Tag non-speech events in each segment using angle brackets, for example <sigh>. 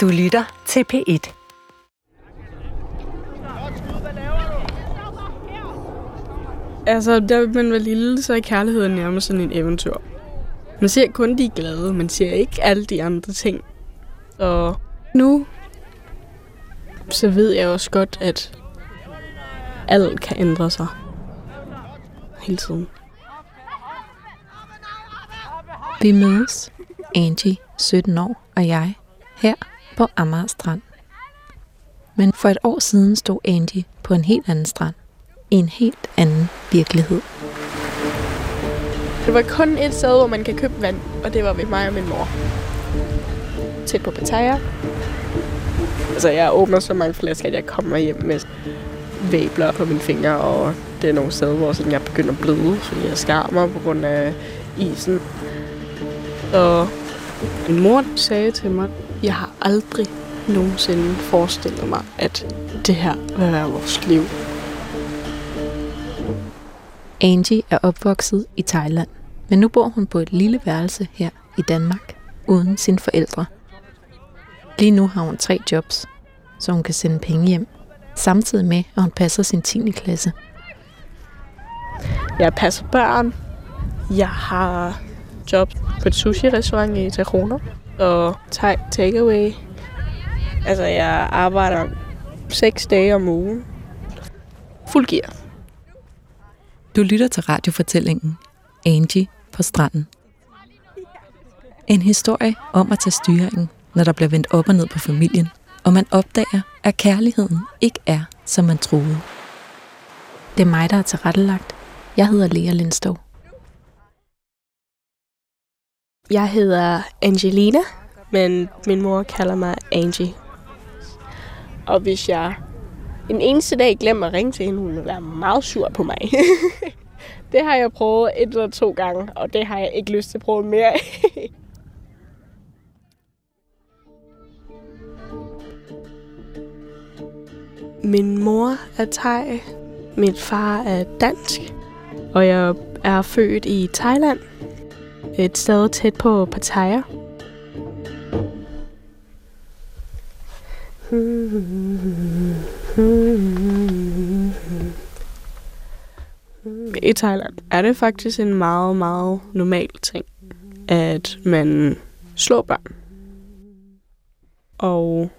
Du lytter til P1. Altså, da man var lille, så er kærligheden nærmest sådan en eventyr. Man ser kun de glade, man ser ikke alle de andre ting. Og nu, så ved jeg også godt, at alt kan ændre sig. Hele tiden. Vi mødes, Angie, 17 år, og jeg, her på Amager Strand. Men for et år siden stod Andy på en helt anden strand. I en helt anden virkelighed. Det var kun et sted, hvor man kan købe vand, og det var ved mig og min mor. Tæt på Pattaya. Altså, jeg åbner så mange flasker, at jeg kommer hjem med væbler på mine fingre, og det er nogle steder, hvor sådan, jeg begynder at bløde, fordi jeg skarmer på grund af isen. Og min mor sagde til mig, jeg har aldrig nogensinde forestillet mig, at det her vil være vores liv. Angie er opvokset i Thailand, men nu bor hun på et lille værelse her i Danmark, uden sine forældre. Lige nu har hun tre jobs, så hun kan sende penge hjem, samtidig med, at hun passer sin 10. klasse. Jeg passer børn. Jeg har job på et sushi-restaurant i Tarona og takeaway. Altså, jeg arbejder seks dage om ugen. Fuld gear. Du lytter til radiofortællingen Angie på stranden. En historie om at tage styringen, når der bliver vendt op og ned på familien, og man opdager, at kærligheden ikke er, som man troede. Det er mig, der er tilrettelagt. Jeg hedder Lea Lindskov. Jeg hedder Angelina, men min mor kalder mig Angie. Og hvis jeg en eneste dag glemmer at ringe til hende, hun vil være meget sur på mig. <laughs> det har jeg prøvet et eller to gange, og det har jeg ikke lyst til at prøve mere. <laughs> Min mor er thai, min far er dansk, og jeg er født i Thailand, et sted tæt på Pattaya. I Thailand er det faktisk en meget, meget normal ting, at man slår børn. Og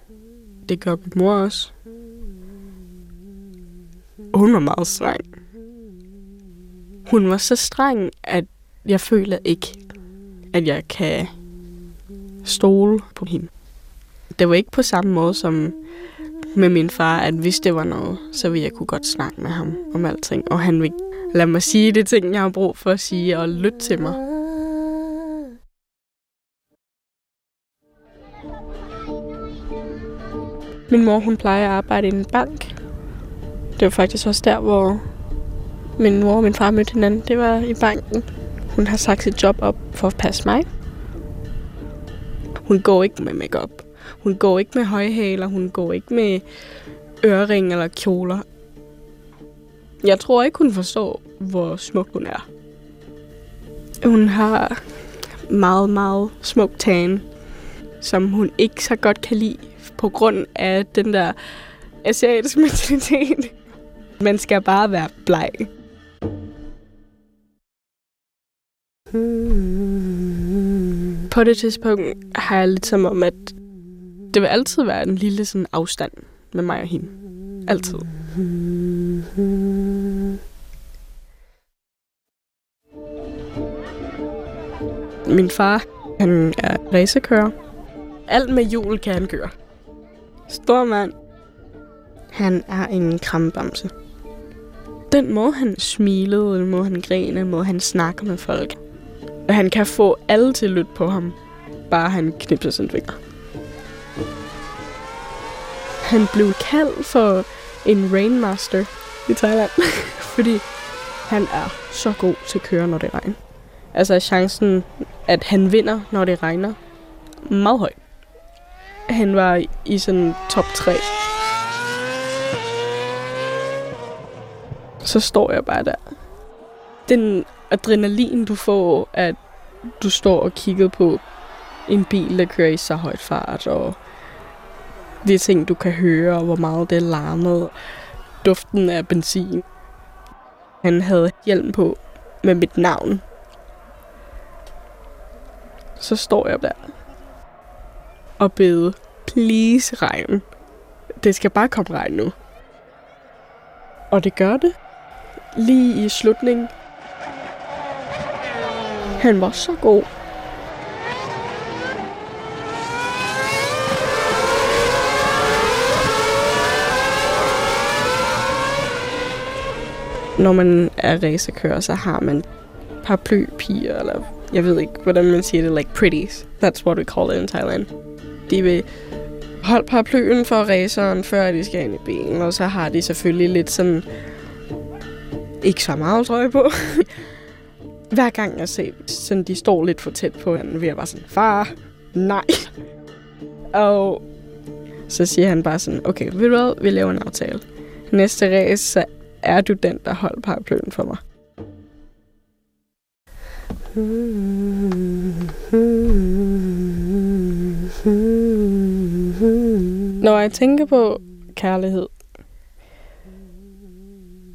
det gør min mor også. Hun var meget streng. Hun var så streng, at jeg føler ikke, at jeg kan stole på hende. Det var ikke på samme måde som med min far, at hvis det var noget, så ville jeg kunne godt snakke med ham om alting. Og han ville lade mig sige det ting, jeg har brug for at sige, og lytte til mig. Min mor, hun plejer at arbejde i en bank. Det var faktisk også der, hvor min mor og min far mødte hinanden. Det var i banken. Hun har sagt sit job op for at passe mig. Hun går ikke med makeup. Hun går ikke med højhaler. Hun går ikke med ørering eller kjoler. Jeg tror ikke, hun forstår, hvor smuk hun er. Hun har meget, meget smuk tan, som hun ikke så godt kan lide på grund af den der asiatiske mentalitet. Man skal bare være bleg. På det tidspunkt har jeg lidt som om, at det vil altid være en lille sådan afstand med mig og hende. Altid. Min far, han er racerkører. Alt med hjul kan han køre. Stor mand. Han er en krambamse. Den måde, han smilede, den måde, han grinede, den måde, han snakker med folk. Og han kan få alle til at lytte på ham, bare han knipser sin finger. Han blev kaldt for en rainmaster i Thailand, <laughs> fordi han er så god til at køre, når det regner. Altså chancen, at han vinder, når det regner, meget høj. Han var i sådan top 3. Så står jeg bare der. Den adrenalin, du får, at du står og kigger på en bil, der kører i så højt fart, og De ting, du kan høre, og hvor meget det larmede. Duften af benzin. Han havde hjelm på med mit navn. Så står jeg der og beder, please regn. Det skal bare komme regn nu. Og det gør det. Lige i slutningen. Han var så god. Når man er racerkører, så har man paraplypiger, eller jeg ved ikke, hvordan man siger det, like pretties. That's what we call it in Thailand. De vil holde paraplyen for raceren, før de skal ind i bilen, og så har de selvfølgelig lidt sådan, ikke så meget trøje på. <laughs> Hver gang jeg ser, sådan de står lidt for tæt på hinanden, vil jeg bare sådan, far, nej. Og så siger han bare sådan, okay, ved du hvad, vi laver en aftale. Næste race, så er du den, der holder paraplyen for mig. Når jeg tænker på kærlighed,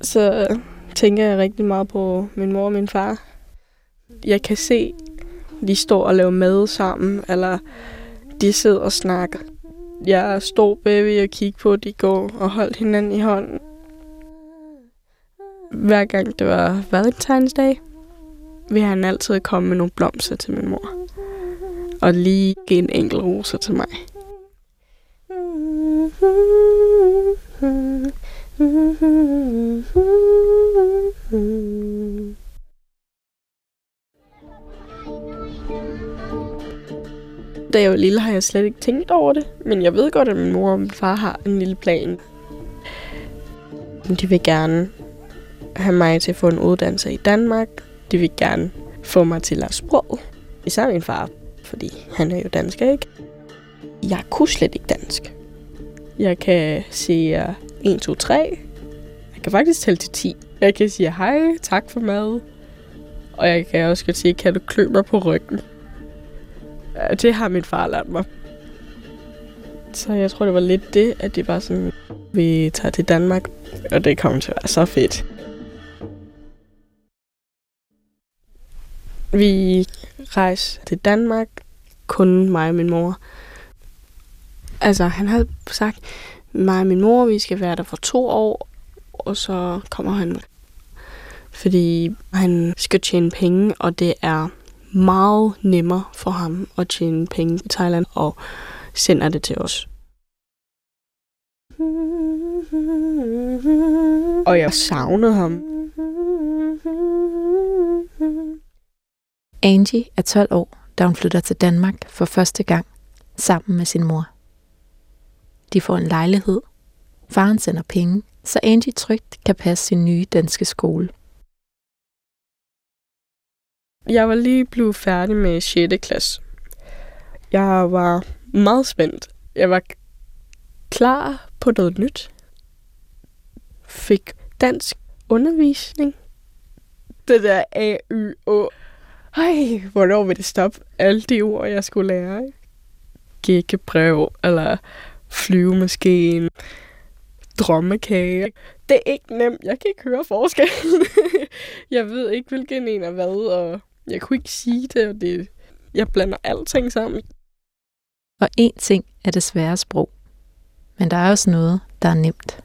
så tænker jeg rigtig meget på min mor og min far. Jeg kan se, de står og laver mad sammen, eller de sidder og snakker. Jeg står bagved og kigger på, at de går og holdt hinanden i hånden. Hver gang det var valentinsdag, vil han altid komme med nogle blomster til min mor. Og lige give en enkelt rose til mig. <laughs> Da jeg var lille, har jeg slet ikke tænkt over det. Men jeg ved godt, at min mor og min far har en lille plan. De vil gerne have mig til at få en uddannelse i Danmark. De vil gerne få mig til at lære sprog. Især min far, fordi han er jo dansk, ikke? Jeg kunne slet ikke dansk. Jeg kan sige 1, 2, 3. Jeg kan faktisk tælle til 10. Jeg kan sige hej, tak for mad. Og jeg kan også godt sige, kan du klø mig på ryggen? Øh, det har min far lært mig. Så jeg tror, det var lidt det, at det bare sådan, vi tager til Danmark, og det kommer til at være så fedt. Vi rejste til Danmark, kun mig og min mor. Altså, han havde sagt, mig og min mor, vi skal være der for to år, og så kommer han. Fordi han skal tjene penge, og det er meget nemmere for ham at tjene penge i Thailand, og sender det til os. Og jeg savnede ham. Angie er 12 år, da hun flytter til Danmark for første gang sammen med sin mor. De får en lejlighed. Faren sender penge, så Angie trygt kan passe sin nye danske skole. Jeg var lige blevet færdig med 6. klasse. Jeg var meget spændt. Jeg var klar på noget nyt. Fik dansk undervisning. Det der A, Y, Å. Ej, hvornår vil det stoppe? Alle de ord, jeg skulle lære. Gækkebrev, eller flyvemaskinen, drømmekage. Det er ikke nemt. Jeg kan ikke høre forskellen. <laughs> jeg ved ikke, hvilken en er hvad, og jeg kunne ikke sige det, og det, jeg blander alting sammen. Og en ting er det svære sprog. Men der er også noget, der er nemt.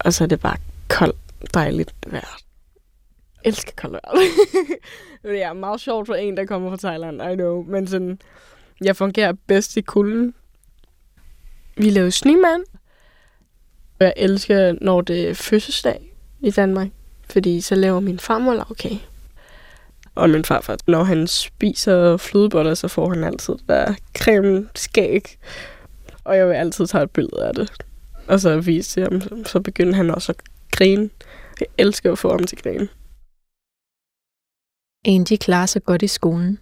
Og så er det bare koldt, dejligt vejr. Jeg elsker koldt vejr. <laughs> det er meget sjovt for en, der kommer fra Thailand, I know. Men sådan, jeg fungerer bedst i kulden. Vi lavede snemand. Jeg elsker, når det er fødselsdag i Danmark. Fordi så laver min farmor lavkage. Og min farfar, når han spiser flødeboller, så får han altid der creme skæg. Og jeg vil altid tage et billede af det. Og så vise til ham, så begynder han også at grine. Jeg elsker at få ham til at grine. Angie klarer sig godt i skolen,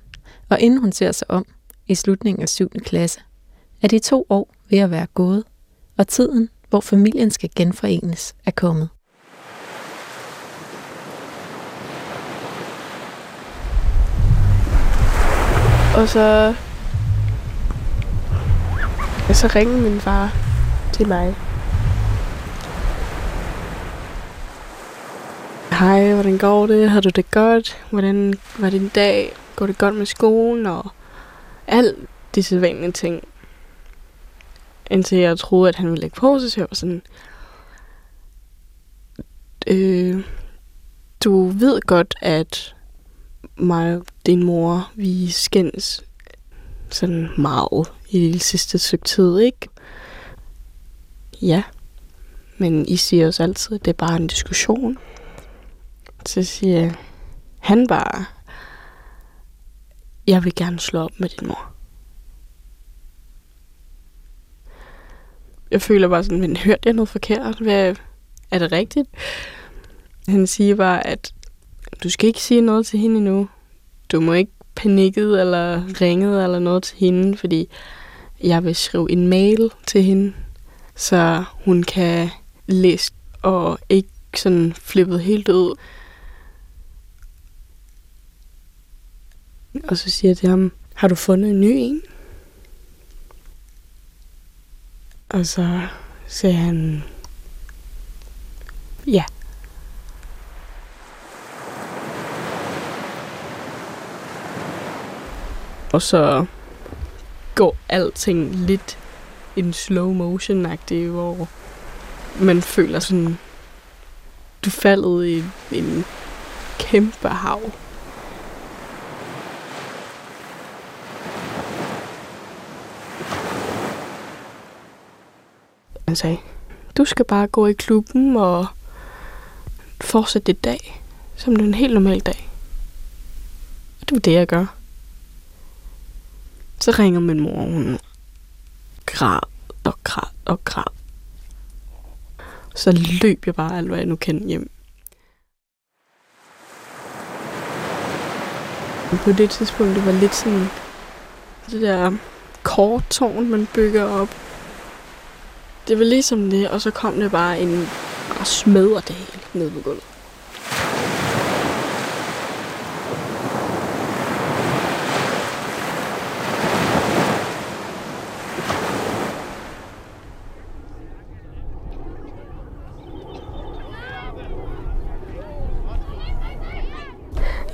og inden hun ser sig om i slutningen af 7. klasse, er de to år ved at være gået, og tiden, hvor familien skal genforenes, er kommet. Og så Og så ringede min far til mig. Hej, hvordan går det? Har du det godt? Hvordan var din dag? Går det godt med skolen? Og alt de sædvanlige ting. Indtil jeg troede, at han ville lægge på, så jeg var sådan... Øh, du ved godt, at mig din mor, vi skændes sådan meget i det sidste stykke tid, ikke? Ja, men I siger også altid, at det er bare en diskussion. Så siger han bare, jeg vil gerne slå op med din mor. Jeg føler bare sådan, men hørte jeg noget forkert? Hvad, er det rigtigt? Han siger bare, at du skal ikke sige noget til hende endnu. Du må ikke panikket eller ringet eller noget til hende, fordi jeg vil skrive en mail til hende, så hun kan læse og ikke sådan flippet helt ud. Og så siger jeg til ham, har du fundet en ny en? Og så siger han, ja. Og så går alting lidt en slow motion hvor man føler sådan, du faldet i en kæmpe hav. Han sagde, du skal bare gå i klubben og fortsætte dit dag, som det er en helt normal dag. Og det var det, jeg gør. Så ringer min mor, hun græd og græd og græd. Så løb jeg bare alt, hvad jeg nu kendte hjem. På det tidspunkt, det var lidt sådan det der korttårn, man bygger op. Det var ligesom det, og så kom det bare en og smadrer det hele ned på gulvet.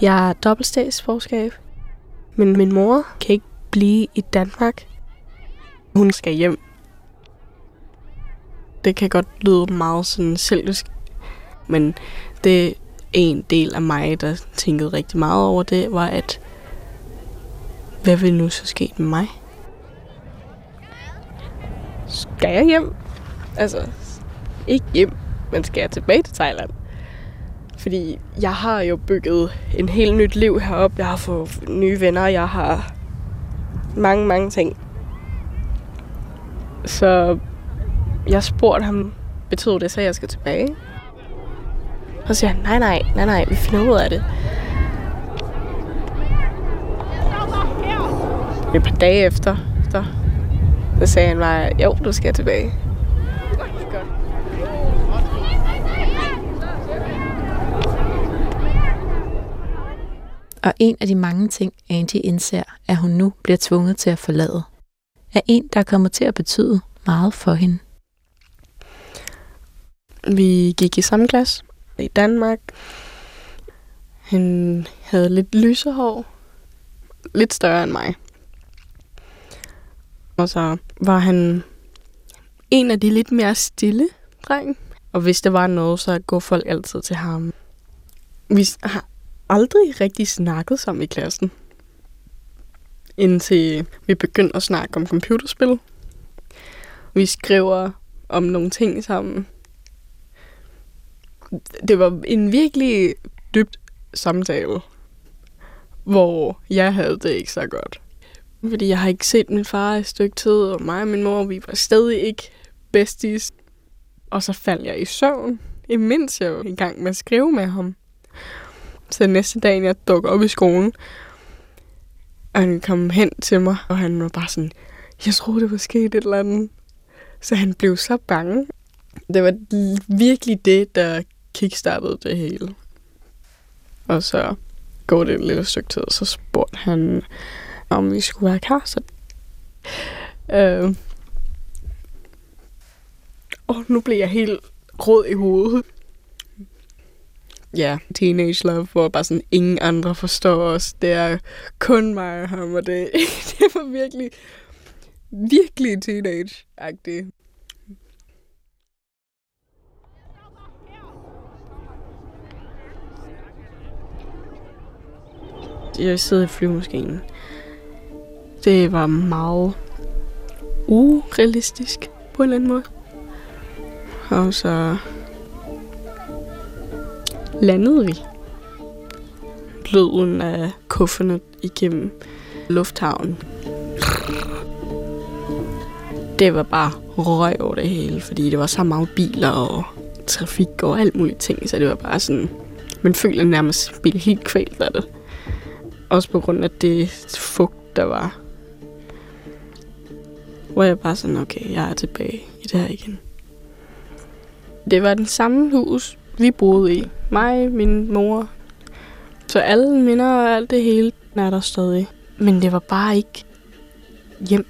Jeg er dobbeltstatsborgerskab, men min mor kan ikke blive i Danmark. Hun skal hjem. Det kan godt lyde meget sådan selvisk, men det en del af mig, der tænkede rigtig meget over det, var at, hvad vil nu så ske med mig? Skal jeg hjem? Altså, ikke hjem, men skal jeg tilbage til Thailand? Fordi jeg har jo bygget en helt nyt liv heroppe. Jeg har fået nye venner. Jeg har mange, mange ting. Så jeg spurgte ham, betød det så, at jeg skal tilbage? Og så siger han, nej, nej, nej, nej, vi finder ud af det. Et par dage efter, så, så sagde han bare, jo, du skal tilbage. Og en af de mange ting, Angie indser, at hun nu bliver tvunget til at forlade, er en, der kommer til at betyde meget for hende. Vi gik i samme klasse i Danmark. Han havde lidt lysehår. Lidt større end mig. Og så var han en af de lidt mere stille dreng. Og hvis der var noget, så går folk altid til ham. Vi har aldrig rigtig snakket sammen i klassen. Indtil vi begyndte at snakke om computerspil. Vi skriver om nogle ting sammen. Det var en virkelig dybt samtale, hvor jeg havde det ikke så godt. Fordi jeg har ikke set min far i et stykke tid, og mig og min mor, vi var stadig ikke besties. Og så faldt jeg i søvn, imens jeg var i gang med at skrive med ham. Så næste dag, jeg dukker op i skolen, og han kom hen til mig, og han var bare sådan, jeg troede, det var sket et eller andet. Så han blev så bange. Det var virkelig det, der kickstartede det hele. Og så går det et lille stykke tid, og så spurgte han, om vi skulle være kærester. Øh, Og nu bliver jeg helt rød i hovedet. Ja, teenage love, hvor bare sådan ingen andre forstår os. Det er kun mig og ham, og det, <laughs> det var virkelig, virkelig teenage-agtigt. Jeg sidder i flyvemaskinen. Det var meget urealistisk på en eller anden måde. Og så landede vi. Lyden af kufferne igennem lufthavnen. Det var bare røg over det hele, fordi det var så mange biler og trafik og alt muligt ting, så det var bare sådan, man føler nærmest blive helt kvalt af det. Også på grund af det fugt, der var. Hvor jeg bare sådan, okay, jeg er tilbage i det her igen. Det var den samme hus, vi boede i. Mig, min mor. Så alle minder og alt det hele er der stadig. Men det var bare ikke hjem.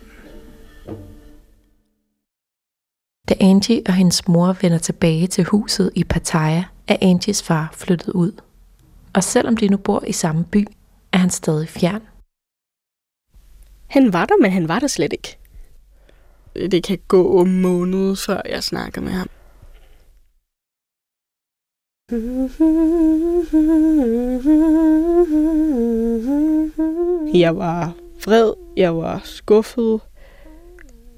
Da Angie og hendes mor vender tilbage til huset i Pattaya, er Angies far flyttet ud. Og selvom de nu bor i samme by, er han stadig fjern. Han var der, men han var der slet ikke. Det kan gå om måned, før jeg snakker med ham. Jeg var vred, jeg var skuffet.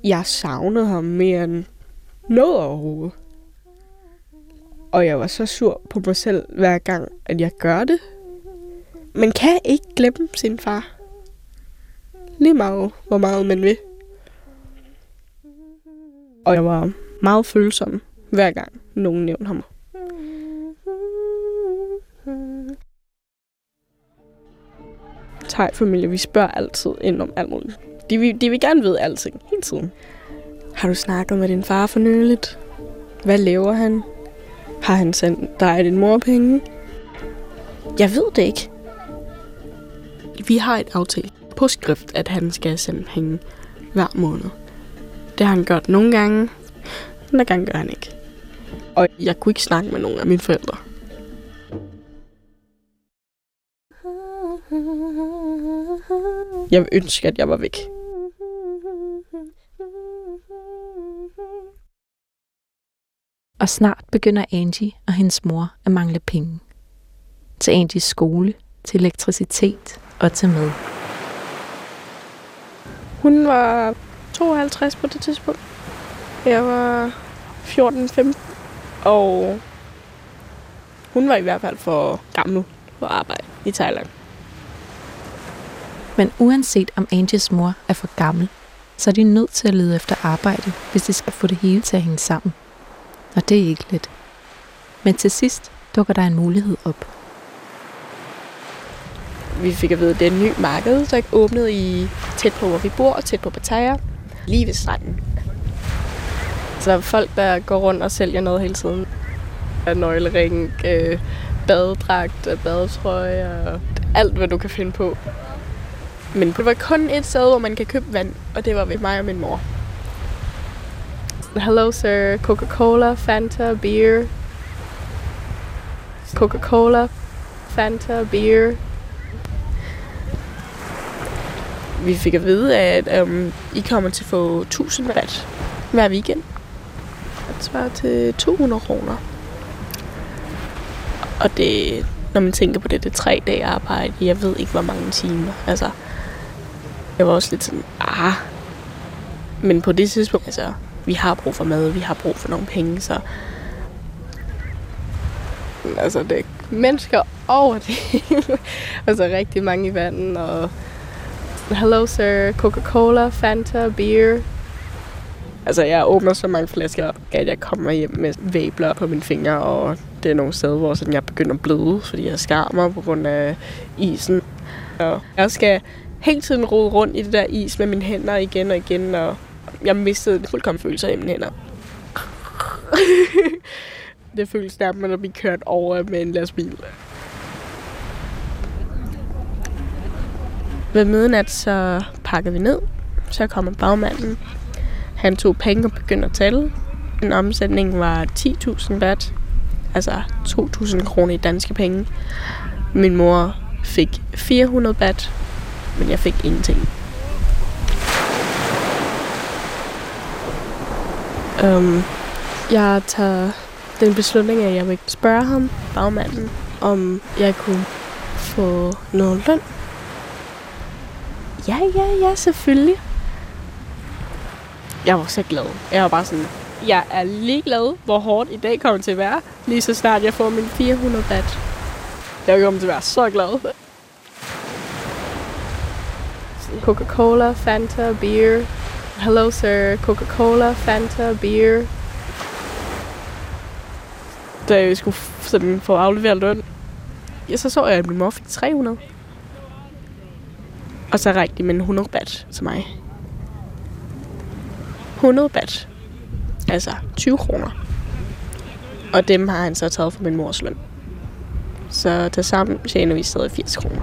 Jeg savnede ham mere end noget overhovedet. Og jeg var så sur på mig selv hver gang, at jeg gør det. Man kan ikke glemme sin far. Lige meget, hvor meget man vil. Og jeg var meget følsom hver gang nogen nævnte ham. Thai-familie, vi spørger altid ind om alt muligt. De vil, de vil gerne vide alting, hele tiden. Har du snakket med din far for nyligt? Hvad laver han? Har han sendt dig din mor penge? Jeg ved det ikke. Vi har et aftale på skrift, at han skal sende penge hver måned. Det har han gjort nogle gange, andre gange gør han ikke. Og jeg kunne ikke snakke med nogen af mine forældre. Jeg vil ønske, at jeg var væk. Og snart begynder Angie og hendes mor at mangle penge. Til Angies skole, til elektricitet og til mad. Hun var 52 på det tidspunkt. Jeg var 14-15. Og hun var i hvert fald for gammel for at arbejde i Thailand. Men uanset om Angies mor er for gammel, så er de nødt til at lede efter arbejde, hvis de skal få det hele til at hænge sammen. Og det er ikke let. Men til sidst dukker der en mulighed op. Vi fik at vide, at det er en ny marked, der åbnede i tæt på, hvor vi bor, tæt på Pattaya, lige ved stranden. Så folk, der går rundt og sælger noget hele tiden. Nøglering, øh, badedragt, badetrøje og alt, hvad du kan finde på. Men det var kun et sted, hvor man kan købe vand, og det var ved mig og min mor. Hello sir, Coca-Cola, Fanta, beer. Coca-Cola, Fanta, beer. Vi fik at vide, at um, I kommer til at få 1000 watt hver weekend. Det svarer til 200 kroner. Og det, når man tænker på det, det tre dage arbejde. Jeg ved ikke, hvor mange timer. Altså, jeg var også lidt sådan, ah. Men på det tidspunkt, altså, vi har brug for mad, vi har brug for nogle penge, så... Altså, det er mennesker over det <laughs> Altså, rigtig mange i vandet, og... Hello, sir. Coca-Cola, Fanta, beer. Altså, jeg åbner så mange flasker, at jeg kommer hjem med væbler på mine fingre, og det er nogle steder, hvor sådan, jeg begynder at bløde, fordi jeg skarmer på grund af isen. Og jeg skal hele tiden rode rundt i det der is med mine hænder igen og igen, og jeg mistede fuldkommen følelser i mine hænder. <laughs> det føles nærmest at blive kørt over med en lastbil. Ved midnat så pakkede vi ned. Så kommer bagmanden. Han tog penge og begyndte at tælle. Den omsætning var 10.000 baht, altså 2.000 kroner i danske penge. Min mor fik 400 baht, men jeg fik ingenting. Um, jeg tager den beslutning, at jeg vil spørge ham, bagmanden, om jeg kunne få noget løn. Ja, ja, ja, selvfølgelig. Jeg var så glad. Jeg var bare sådan, jeg er ligeglad, hvor hårdt i dag kommer til at være, lige så snart jeg får min 400 baht. Jeg kommer til at være så glad. Coca-Cola, Fanta, beer. Hello sir, Coca-Cola, Fanta, beer. Da jeg skulle sådan få afleveret løn, ja, så så jeg, at min mor fik 300. Og så rækte de med en 100 bat til mig. 100 bat. Altså 20 kroner. Og dem har han så taget fra min mors løn. Så til sammen tjener vi stadig 80 kroner.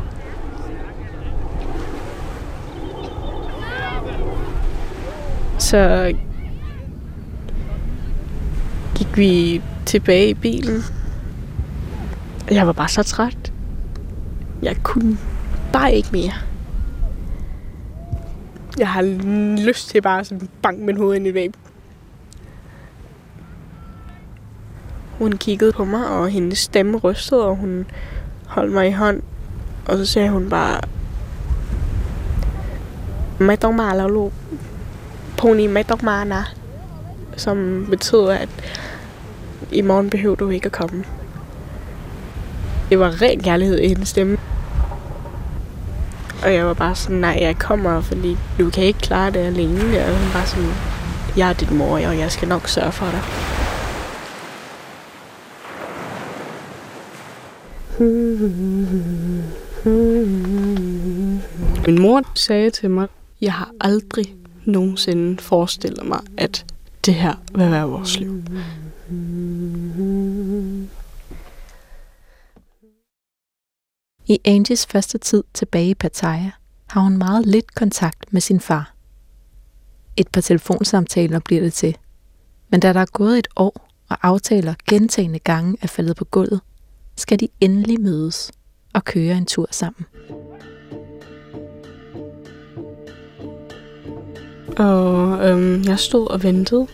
Så gik vi tilbage i bilen. Jeg var bare så træt. Jeg kunne bare ikke mere. Jeg har lyst til bare at banke min hoved ind i væggen. Hun kiggede på mig, og hendes stemme rystede, og hun holdt mig i hånd. Og så sagde hun bare, Pony Som betyder, at i morgen behøver du ikke at komme. Det var ren kærlighed i hendes stemme. Og jeg var bare sådan, nej, jeg kommer, fordi du kan ikke klare det alene. Og hun var sådan, jeg er dit mor, og jeg skal nok sørge for dig. Min mor sagde til mig, jeg har aldrig nogensinde forestillet mig, at det her vil være vores liv. I Angies første tid tilbage i Pattaya har hun meget lidt kontakt med sin far. Et par telefonsamtaler bliver det til. Men da der er gået et år, og aftaler gentagende gange er faldet på gulvet, skal de endelig mødes og køre en tur sammen. Og øhm, jeg stod og ventede.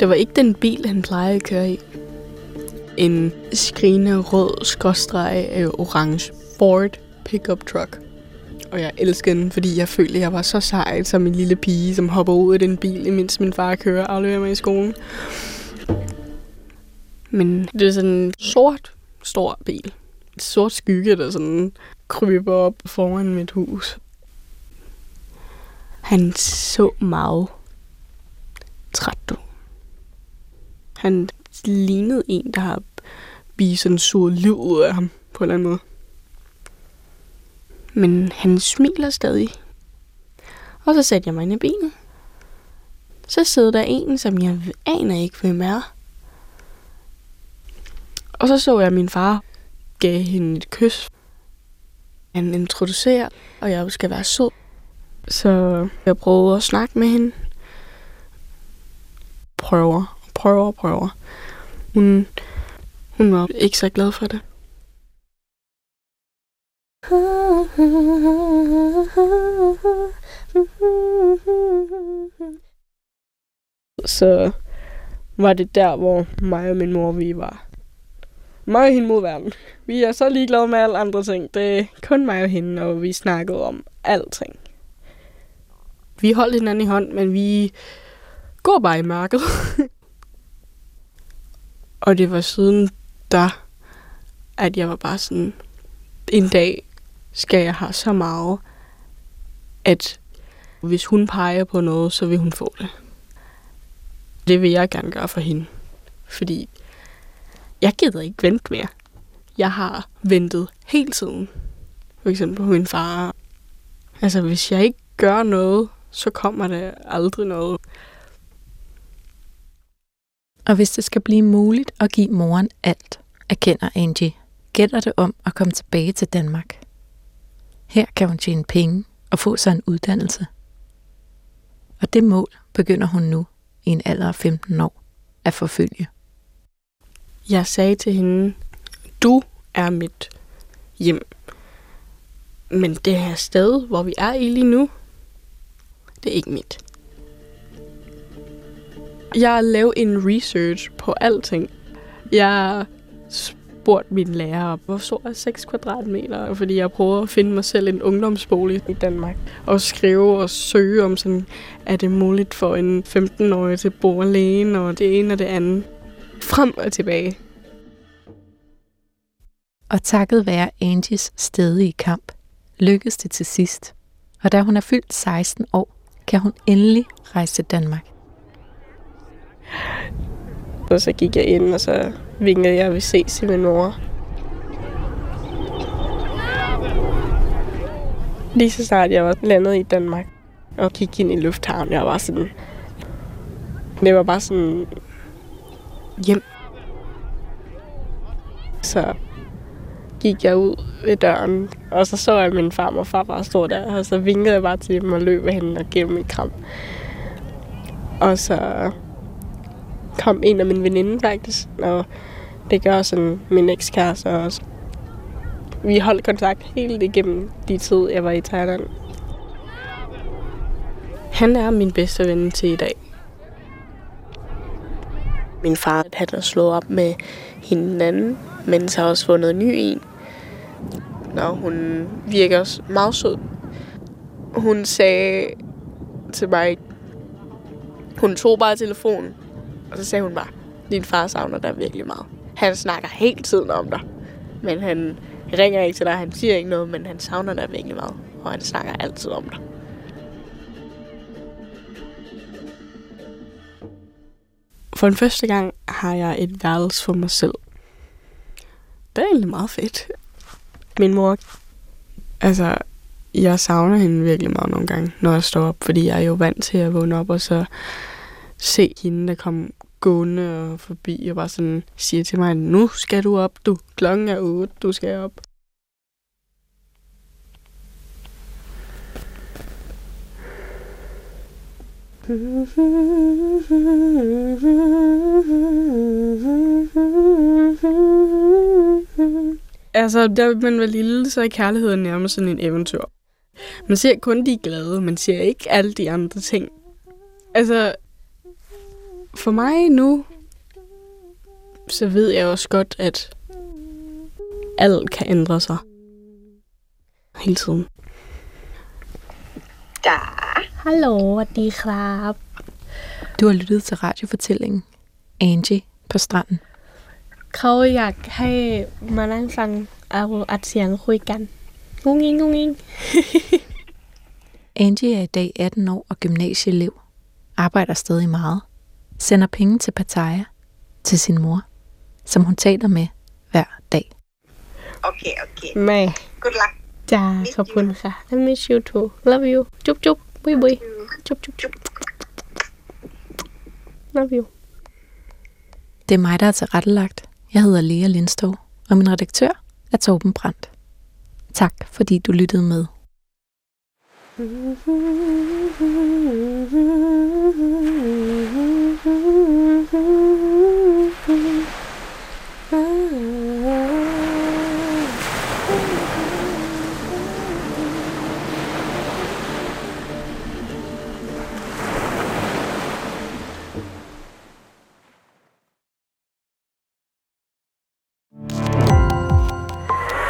Det var ikke den bil, han plejede at køre i. En skrigende rød skråstreg øh, orange Ford pickup truck. Og jeg elskede den, fordi jeg følte, at jeg var så sej som en lille pige, som hopper ud af den bil, imens min far kører og afleverer mig i skolen. Men det er sådan en sort, stor bil. Et sort skygge, der sådan kryber op foran mit hus. Han så meget træt ud. Han lignede en, der har blive sådan sur liv ud af ham på en eller anden måde. Men han smiler stadig. Og så satte jeg mig ind i bilen. Så sidder der en, som jeg aner ikke, hvem er. Og så så jeg, at min far gav hende et kys. Han introducerer, og jeg skal være sød. Så jeg prøvede at snakke med hende. Prøver, prøver, prøver. Hun hun var ikke så glad for det. Så var det der, hvor mig og min mor, vi var mig og hende mod verden. Vi er så ligeglade med alle andre ting. Det er kun mig og hende, og vi snakkede om alting. Vi holdt hinanden i hånd, men vi går bare i mørket. <laughs> og det var siden da, at jeg var bare sådan, en dag skal jeg have så meget, at hvis hun peger på noget, så vil hun få det. Det vil jeg gerne gøre for hende. Fordi jeg gider ikke vente mere. Jeg har ventet hele tiden. For eksempel på min far. Altså, hvis jeg ikke gør noget, så kommer der aldrig noget. Og hvis det skal blive muligt at give moren alt, erkender Angie, gælder det om at komme tilbage til Danmark. Her kan hun tjene penge og få sig en uddannelse. Og det mål begynder hun nu i en alder af 15 år at forfølge. Jeg sagde til hende, du er mit hjem. Men det her sted, hvor vi er i lige nu, det er ikke mit. Jeg lavede en research på alting. Jeg spurgte min lærer, hvor stor er 6 kvadratmeter? Fordi jeg prøver at finde mig selv en ungdomsbolig i Danmark. Og skrive og søge om sådan, er det muligt for en 15-årig til at bo alene, og det ene og det andet. Frem og tilbage. Og takket være Angies stedige kamp, lykkedes det til sidst. Og da hun er fyldt 16 år, kan hun endelig rejse til Danmark. Og så gik jeg ind, og så vinkede jeg, vi ses til min mor. Lige så snart jeg var landet i Danmark og gik ind i lufthavnen, jeg var sådan... Det var bare sådan... Hjem. Så gik jeg ud ved døren, og så så jeg, min far og far bare stå der, og så vinkede jeg bare til dem og løb af hende og gav dem et kram. Og så kom en af mine veninder faktisk, og det gør sådan min ekskæreste også. Vi holdt kontakt helt igennem de tid, jeg var i Thailand. Han er min bedste ven til i dag. Min far han har slået op med hinanden, men så har også fundet en ny en. Nå, hun virker meget sød. Hun sagde til mig, hun tog bare telefonen, og så sagde hun bare, din far savner dig virkelig meget. Han snakker hele tiden om dig. Men han ringer ikke til dig, han siger ikke noget, men han savner dig virkelig meget. Og han snakker altid om dig. For den første gang har jeg et værelse for mig selv. Det er egentlig meget fedt. Min mor, altså, jeg savner hende virkelig meget nogle gange, når jeg står op, fordi jeg er jo vant til at vågne op og så se hende, der kom gående og forbi og bare sådan siger til mig, nu skal du op, du. Klokken er 8, du skal op. Altså, da man var lille, så er kærligheden nærmest sådan en eventyr. Man ser kun de glade, man ser ikke alle de andre ting. Altså, for mig nu, så ved jeg også godt, at alt kan ændre sig. Hele tiden. Da. Hallo, สวัสดีครับ Du har lyttet til radiofortællingen Angie på stranden. เขาอยากให้มานั่งฟังเอาอัดเสียงคุยกันงุ้งงิ้งงุ้งงิ้ง <laughs> Angie er i dag 18 år og gymnasieelev. Arbejder stadig meget. Sender penge til Pattaya, til sin mor, som hun taler med hver dag. Okay, okay. แม่ Good luck. จ้าขอบคุณค่ะ I miss you too love you จุ๊บจุ๊บ Bui bui. Chup, chup, chup. Love you. Det er mig, der er tilrettelagt. Jeg hedder Lea Lindstov, og min redaktør er Torben Brandt. Tak, fordi du lyttede med. Mm-hmm.